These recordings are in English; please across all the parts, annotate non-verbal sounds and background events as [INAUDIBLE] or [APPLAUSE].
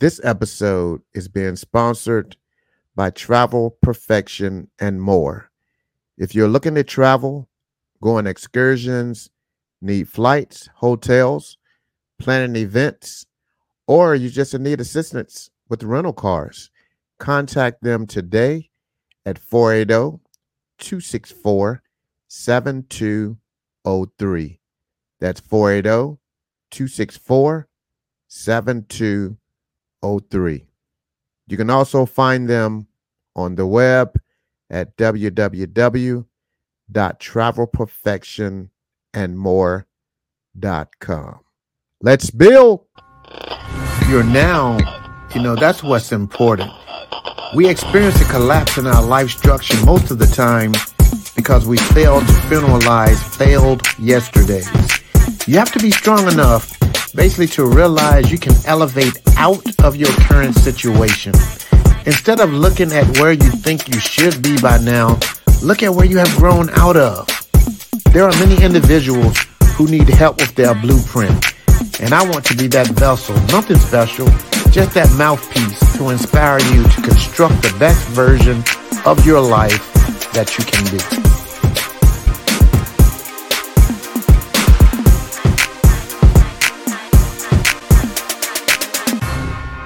This episode is being sponsored by Travel Perfection and more. If you're looking to travel, go on excursions, need flights, hotels, planning events, or you just need assistance with rental cars, contact them today at 480 264 7203. That's 480 264 7203. You can also find them on the web at www.travelperfectionandmore.com. Let's build. You're now, you know, that's what's important. We experience a collapse in our life structure most of the time because we failed to funeralize failed yesterdays. You have to be strong enough basically to realize you can elevate out of your current situation. Instead of looking at where you think you should be by now, look at where you have grown out of. There are many individuals who need help with their blueprint. And I want to be that vessel, nothing special, just that mouthpiece to inspire you to construct the best version of your life that you can be.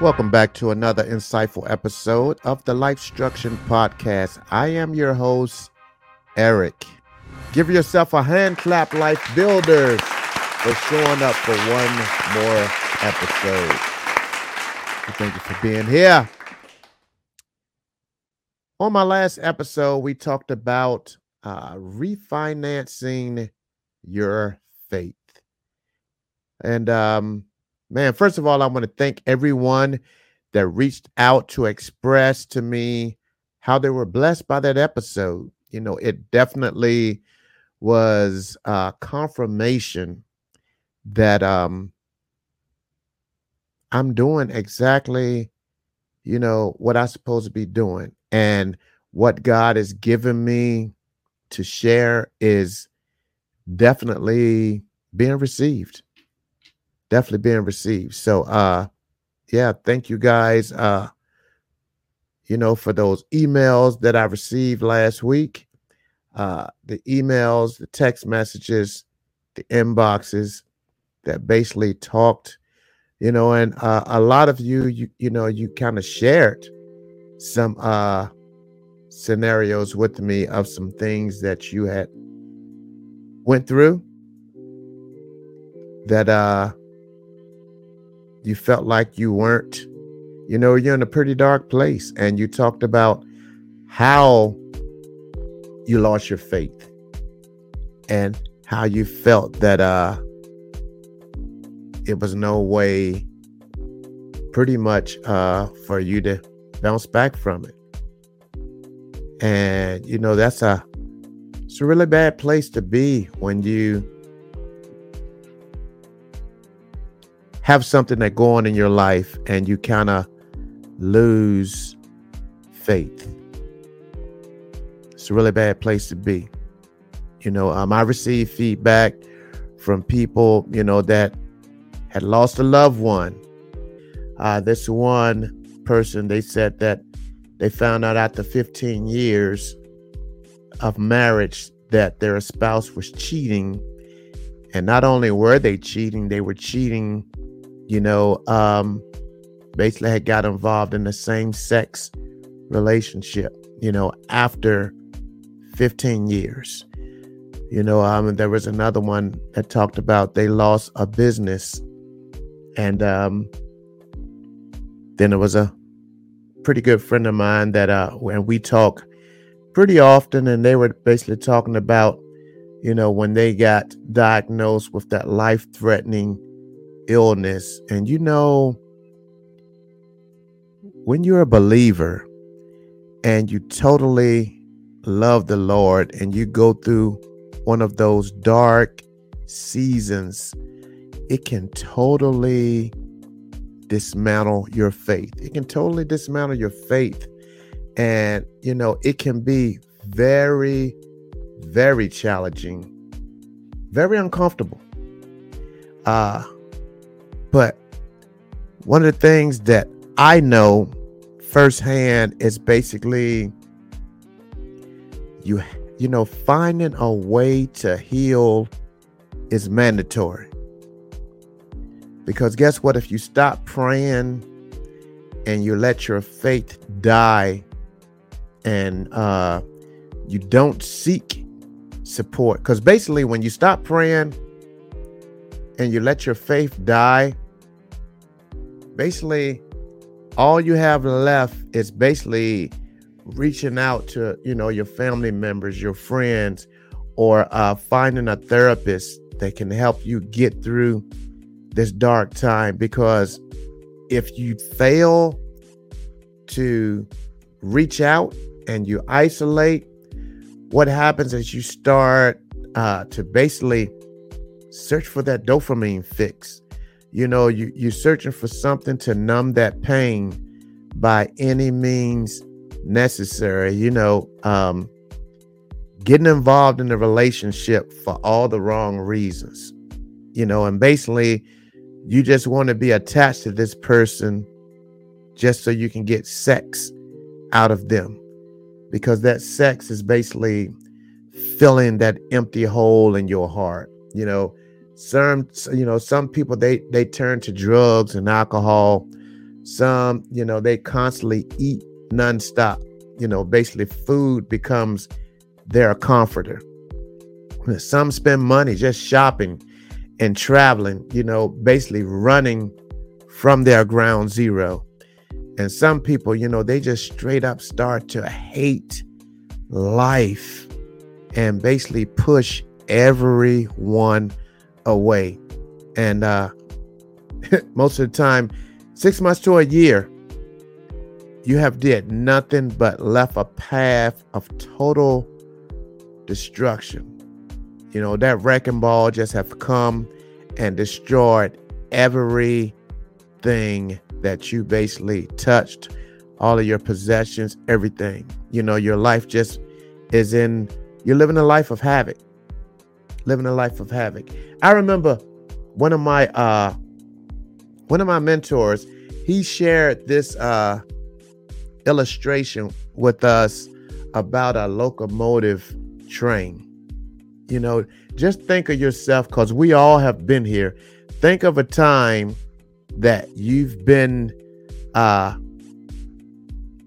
Welcome back to another insightful episode of the LifeStruction Podcast. I am your host, Eric. Give yourself a hand clap, Life Builders, for showing up for one more episode. Thank you for being here. On my last episode, we talked about uh, refinancing your faith. And um, Man, first of all, I want to thank everyone that reached out to express to me how they were blessed by that episode. You know, it definitely was a confirmation that um I'm doing exactly, you know, what I'm supposed to be doing. And what God has given me to share is definitely being received definitely being received. So uh yeah, thank you guys uh you know for those emails that I received last week. Uh the emails, the text messages, the inboxes that basically talked, you know, and uh, a lot of you you you know, you kind of shared some uh scenarios with me of some things that you had went through that uh you felt like you weren't, you know, you're in a pretty dark place. And you talked about how you lost your faith and how you felt that uh it was no way pretty much uh for you to bounce back from it. And you know, that's a it's a really bad place to be when you have something that go on in your life and you kind of lose faith. It's a really bad place to be. You know, um, I received feedback from people, you know, that had lost a loved one. Uh, this one person, they said that they found out after 15 years of marriage that their spouse was cheating. And not only were they cheating, they were cheating you know, um, basically had got involved in the same sex relationship, you know, after 15 years. You know, um, there was another one that talked about they lost a business. And um, then there was a pretty good friend of mine that, uh, when we talk pretty often, and they were basically talking about, you know, when they got diagnosed with that life threatening illness. And you know, when you're a believer and you totally love the Lord and you go through one of those dark seasons, it can totally dismantle your faith. It can totally dismantle your faith. And, you know, it can be very, very challenging, very uncomfortable. Uh, but one of the things that I know firsthand is basically you you know finding a way to heal is mandatory. Because guess what if you stop praying and you let your faith die and uh you don't seek support because basically when you stop praying and you let your faith die basically all you have left is basically reaching out to you know your family members your friends or uh, finding a therapist that can help you get through this dark time. Because if you fail to reach out and you isolate what happens is you start uh, to basically search for that dopamine fix. You know you, you're searching for something to numb that pain by any means necessary you know um, getting involved in a relationship for all the wrong reasons you know and basically you just want to be attached to this person just so you can get sex out of them because that sex is basically filling that empty hole in your heart you know some you know some people they they turn to drugs and alcohol. Some you know they constantly eat nonstop. You know basically food becomes their comforter. Some spend money just shopping and traveling you know basically running from their ground zero. And some people, you know, they just straight up start to hate life and basically push everyone away. And uh [LAUGHS] most of the time, six months to a year, you have did nothing but left a path of total destruction. You know, that wrecking ball just have come and destroyed everything that you basically touched, all of your possessions, everything. You know, your life just is in, you're living a life of havoc. Living a life of havoc. I remember one of my uh one of my mentors, he shared this uh illustration with us about a locomotive train. You know, just think of yourself because we all have been here. Think of a time that you've been uh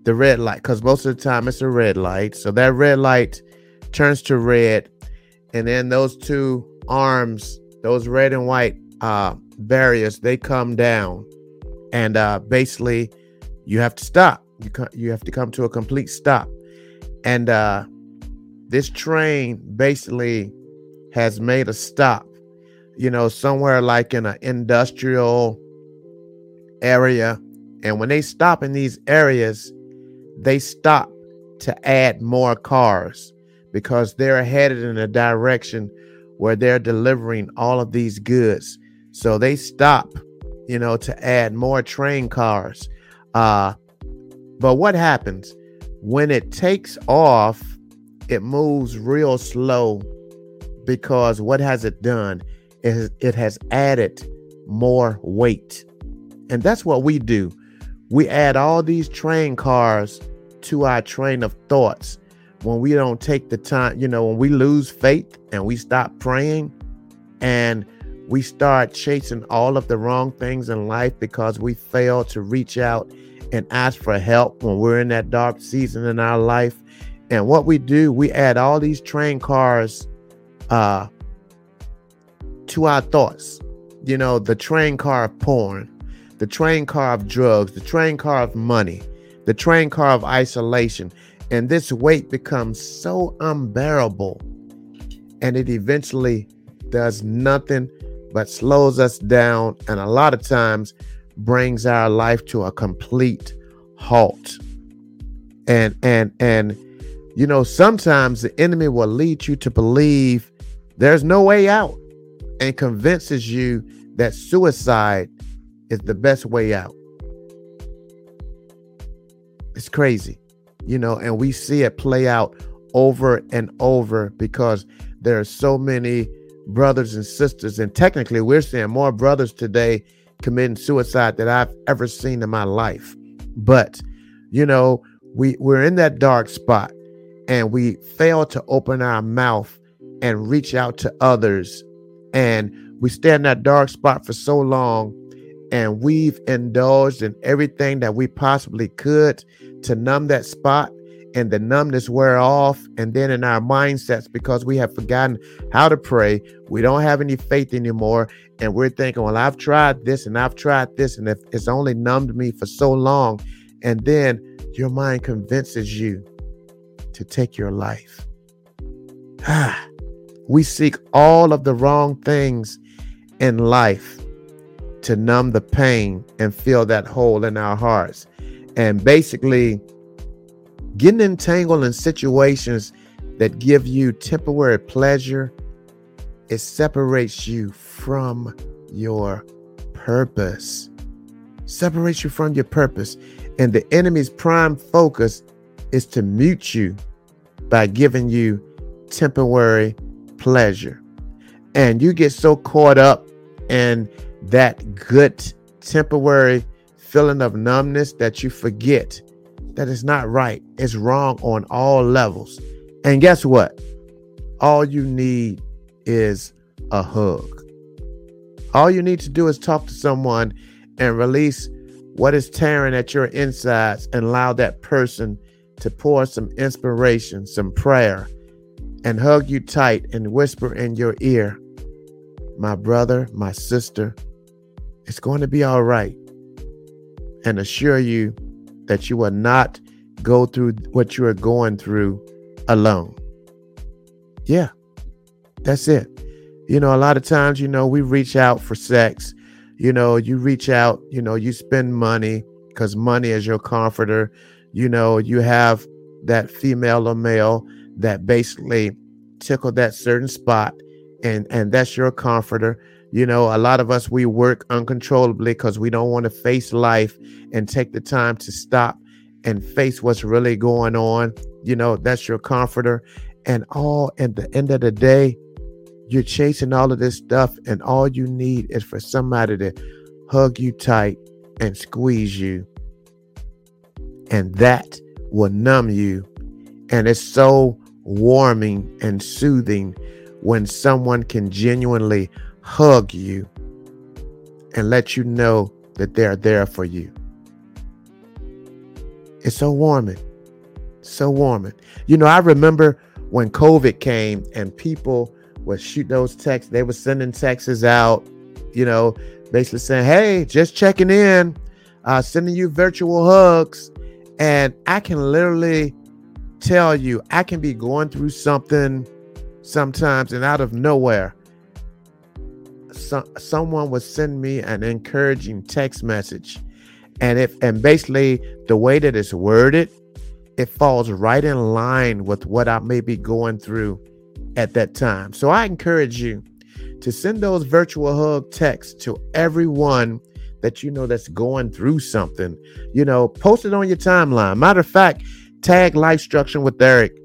the red light because most of the time it's a red light so that red light turns to red and then those two arms those red and white uh barriers they come down. And uh basically you have to stop. You co- you have to come to a complete stop. And uh this train basically has made a stop you know somewhere like in an industrial area. And when they stop in these areas, they stop to add more cars because they're headed in a direction where they're delivering all of these goods. So they stop, you know, to add more train cars. Uh, but what happens when it takes off? It moves real slow because what has it done? It has, it has added more weight. And that's what we do. We add all these train cars to our train of thoughts when we don't take the time, you know, when we lose faith and we stop praying and we start chasing all of the wrong things in life because we fail to reach out and ask for help when we're in that dark season in our life. And what we do, we add all these train cars uh, to our thoughts. You know, the train car of porn, the train car of drugs, the train car of money, the train car of isolation. And this weight becomes so unbearable. And it eventually does nothing but slows us down and a lot of times brings our life to a complete halt. And and and you know, sometimes the enemy will lead you to believe there's no way out and convinces you that suicide is the best way out. It's crazy, you know, and we see it play out over and over because there are so many brothers and sisters, and technically, we're seeing more brothers today committing suicide than I've ever seen in my life. But, you know, we, we're in that dark spot and we fail to open our mouth and reach out to others. And we stay in that dark spot for so long and we've indulged in everything that we possibly could to numb that spot and the numbness wear off. And then in our mindsets because we have forgotten how to pray we don't have any faith anymore. And we're thinking well i've tried this and i've tried this and if it's only numbed me for so long and then your mind convinces you to take your life. [SIGHS] We seek all of the wrong things in life to numb the pain and fill that hole in our hearts and basically getting entangled in situations that give you temporary pleasure, it separates you from your purpose. Separates you from your purpose. And the enemy's prime focus is to mute you by giving you temporary pleasure. And you get so caught up in that good temporary feeling of numbness that you forget that is not right. It's wrong on all levels. And guess what? All you need is a hug. All you need to do is talk to someone and release what is tearing at your insides and allow that person to pour some inspiration, some prayer, and hug you tight and whisper in your ear, My brother, my sister, it's going to be all right. And assure you that you will not go through what you are going through alone. Yeah, that's it. You know, a lot of times, you know, we reach out for sex. You know, you reach out, you know, you spend money because money is your comforter. You know, you have that female or male that basically tickle that certain spot and and that's your comforter you know, a lot of us, we work uncontrollably because we don't want to face life and take the time to stop and face what's really going on. You know, that's your comforter. And all at the end of the day, you're chasing all of this stuff, and all you need is for somebody to hug you tight and squeeze you. And that will numb you. And it's so warming and soothing when someone can genuinely hug you and let you know that they're there for you. It's so warming. So warming. You know, I remember when COVID came and people would shoot those texts, they were sending texts out, you know, basically saying, Hey, just checking in, uh, sending you virtual hugs. And I can literally tell you, I can be going through something sometimes and out of nowhere some, someone would send me an encouraging text message. And if and basically the way that it's worded it falls right in line with what i may be going through at that time. So i encourage you to send those virtual hug texts to everyone that you know that's going through something. You know post it on your timeline. Matter of fact tag LifeStruction with eric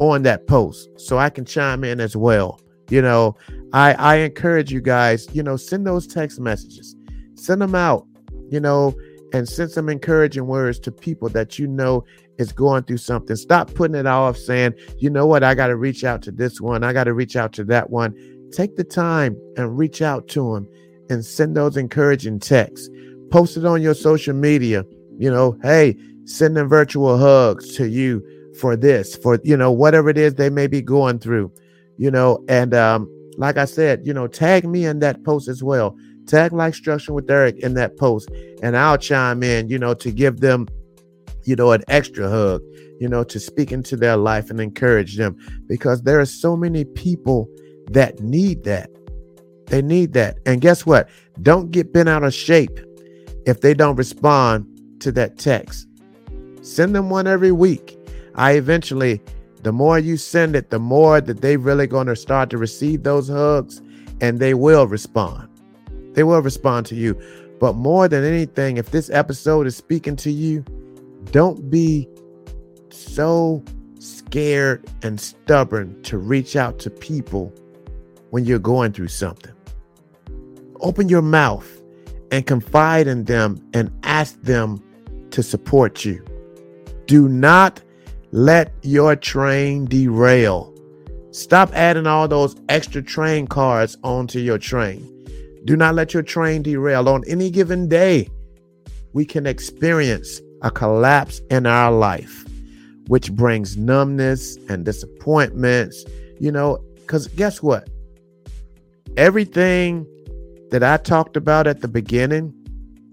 on that post so i can chime in as well you know I I encourage you guys, you know, send those text messages. Send them out, you know, and send some encouraging words to people that you know is going through something. Stop putting it off saying, you know what, I got to reach out to this one, I got to reach out to that one. Take the time and reach out to them and send those encouraging texts. Post it on your social media. You know, hey, send them virtual hugs to you for this, for you know, whatever it is they may be going through. You know, and um, like I said, you know, tag me in that post as well. Tag LifeStruction with Eric in that post, and I'll chime in, you know, to give them, you know, an extra hug, you know, to speak into their life and encourage them because there are so many people that need that. They need that. And guess what? Don't get bent out of shape if they don't respond to that text. Send them one every week. I eventually the more you send it, the more that they really going to start to receive those hugs and they will respond. They will respond to you. But more than anything, if this episode is speaking to you, don't be so scared and stubborn to reach out to people when you're going through something. Open your mouth and confide in them and ask them to support you. Do not let your train derail. Stop adding all those extra train cars onto your train. Do not let your train derail. On any given day, we can experience a collapse in our life, which brings numbness and disappointments, you know, because guess what? Everything that I talked about at the beginning,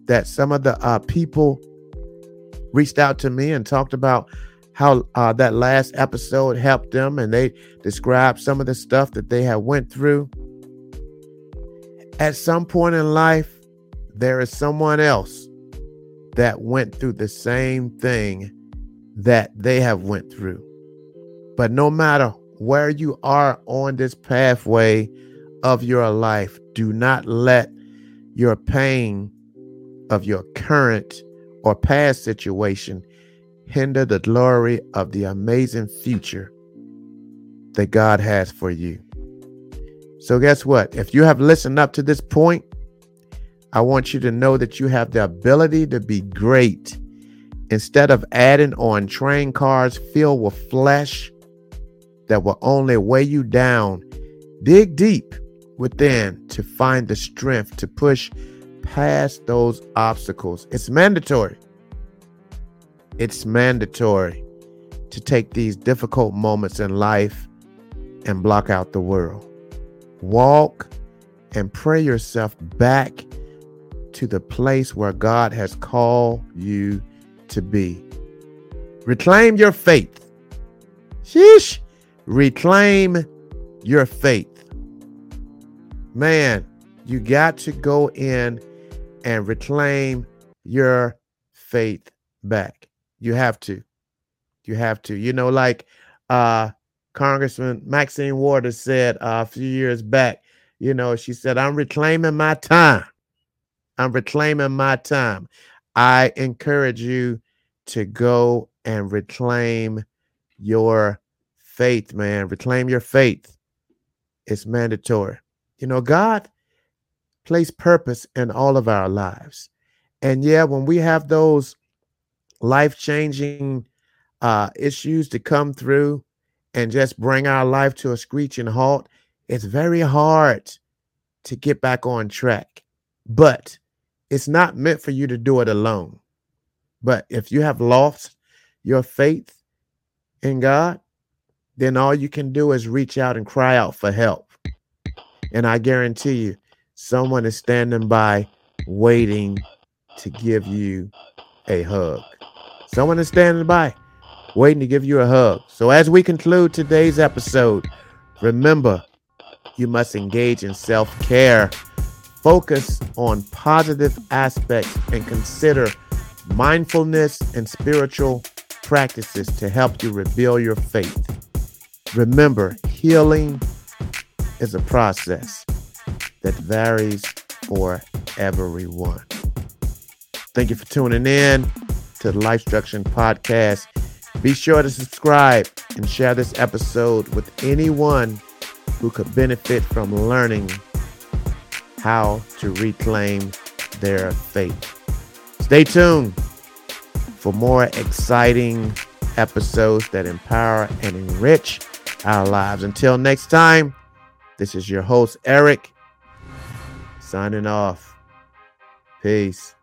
that some of the uh, people reached out to me and talked about how uh, that last episode helped them and they described some of the stuff that they had went through. At some point in life there is someone else that went through the same thing that they have went through. But no matter where you are on this pathway of your life do not let your pain of your current or past situation hinder the glory of the amazing future that God has for you. So, guess what? If you have listened up to this point, I want you to know that you have the ability to be great. Instead of adding on train cars filled with flesh that will only weigh you down, dig deep within to find the strength to push past those obstacles. It's mandatory. It's mandatory to take these difficult moments in life and block out the world. Walk and pray yourself back to the place where God has called you to be. Reclaim your faith. Sheesh. Reclaim your faith. Man, you got to go in and reclaim your faith back. You have to. You have to. You know, like uh Congressman Maxine Waters said uh, a few years back, you know, she said, I'm reclaiming my time. I'm reclaiming my time. I encourage you to go and reclaim your faith, man. Reclaim your faith. It's mandatory. You know, God placed purpose in all of our lives. And yeah, when we have those life changing uh, issues to come through and just bring our life to a screeching halt, it's very hard to get back on track. But it's not meant for you to do it alone. But if you have lost your faith in God, then all you can do is reach out and cry out for help. And I guarantee you, Someone is standing by waiting to give you a hug. Someone is standing by waiting to give you a hug. So, as we conclude today's episode, remember you must engage in self care, focus on positive aspects, and consider mindfulness and spiritual practices to help you rebuild your faith. Remember, healing is a process that varies for everyone. Thank you for tuning in to the LifeStruction Podcast. Be sure to subscribe and share this episode with anyone who could benefit from learning how to reclaim their faith. Stay tuned for more exciting episodes that empower and enrich our lives. Until next time, this is your host, Eric signing off. Peace.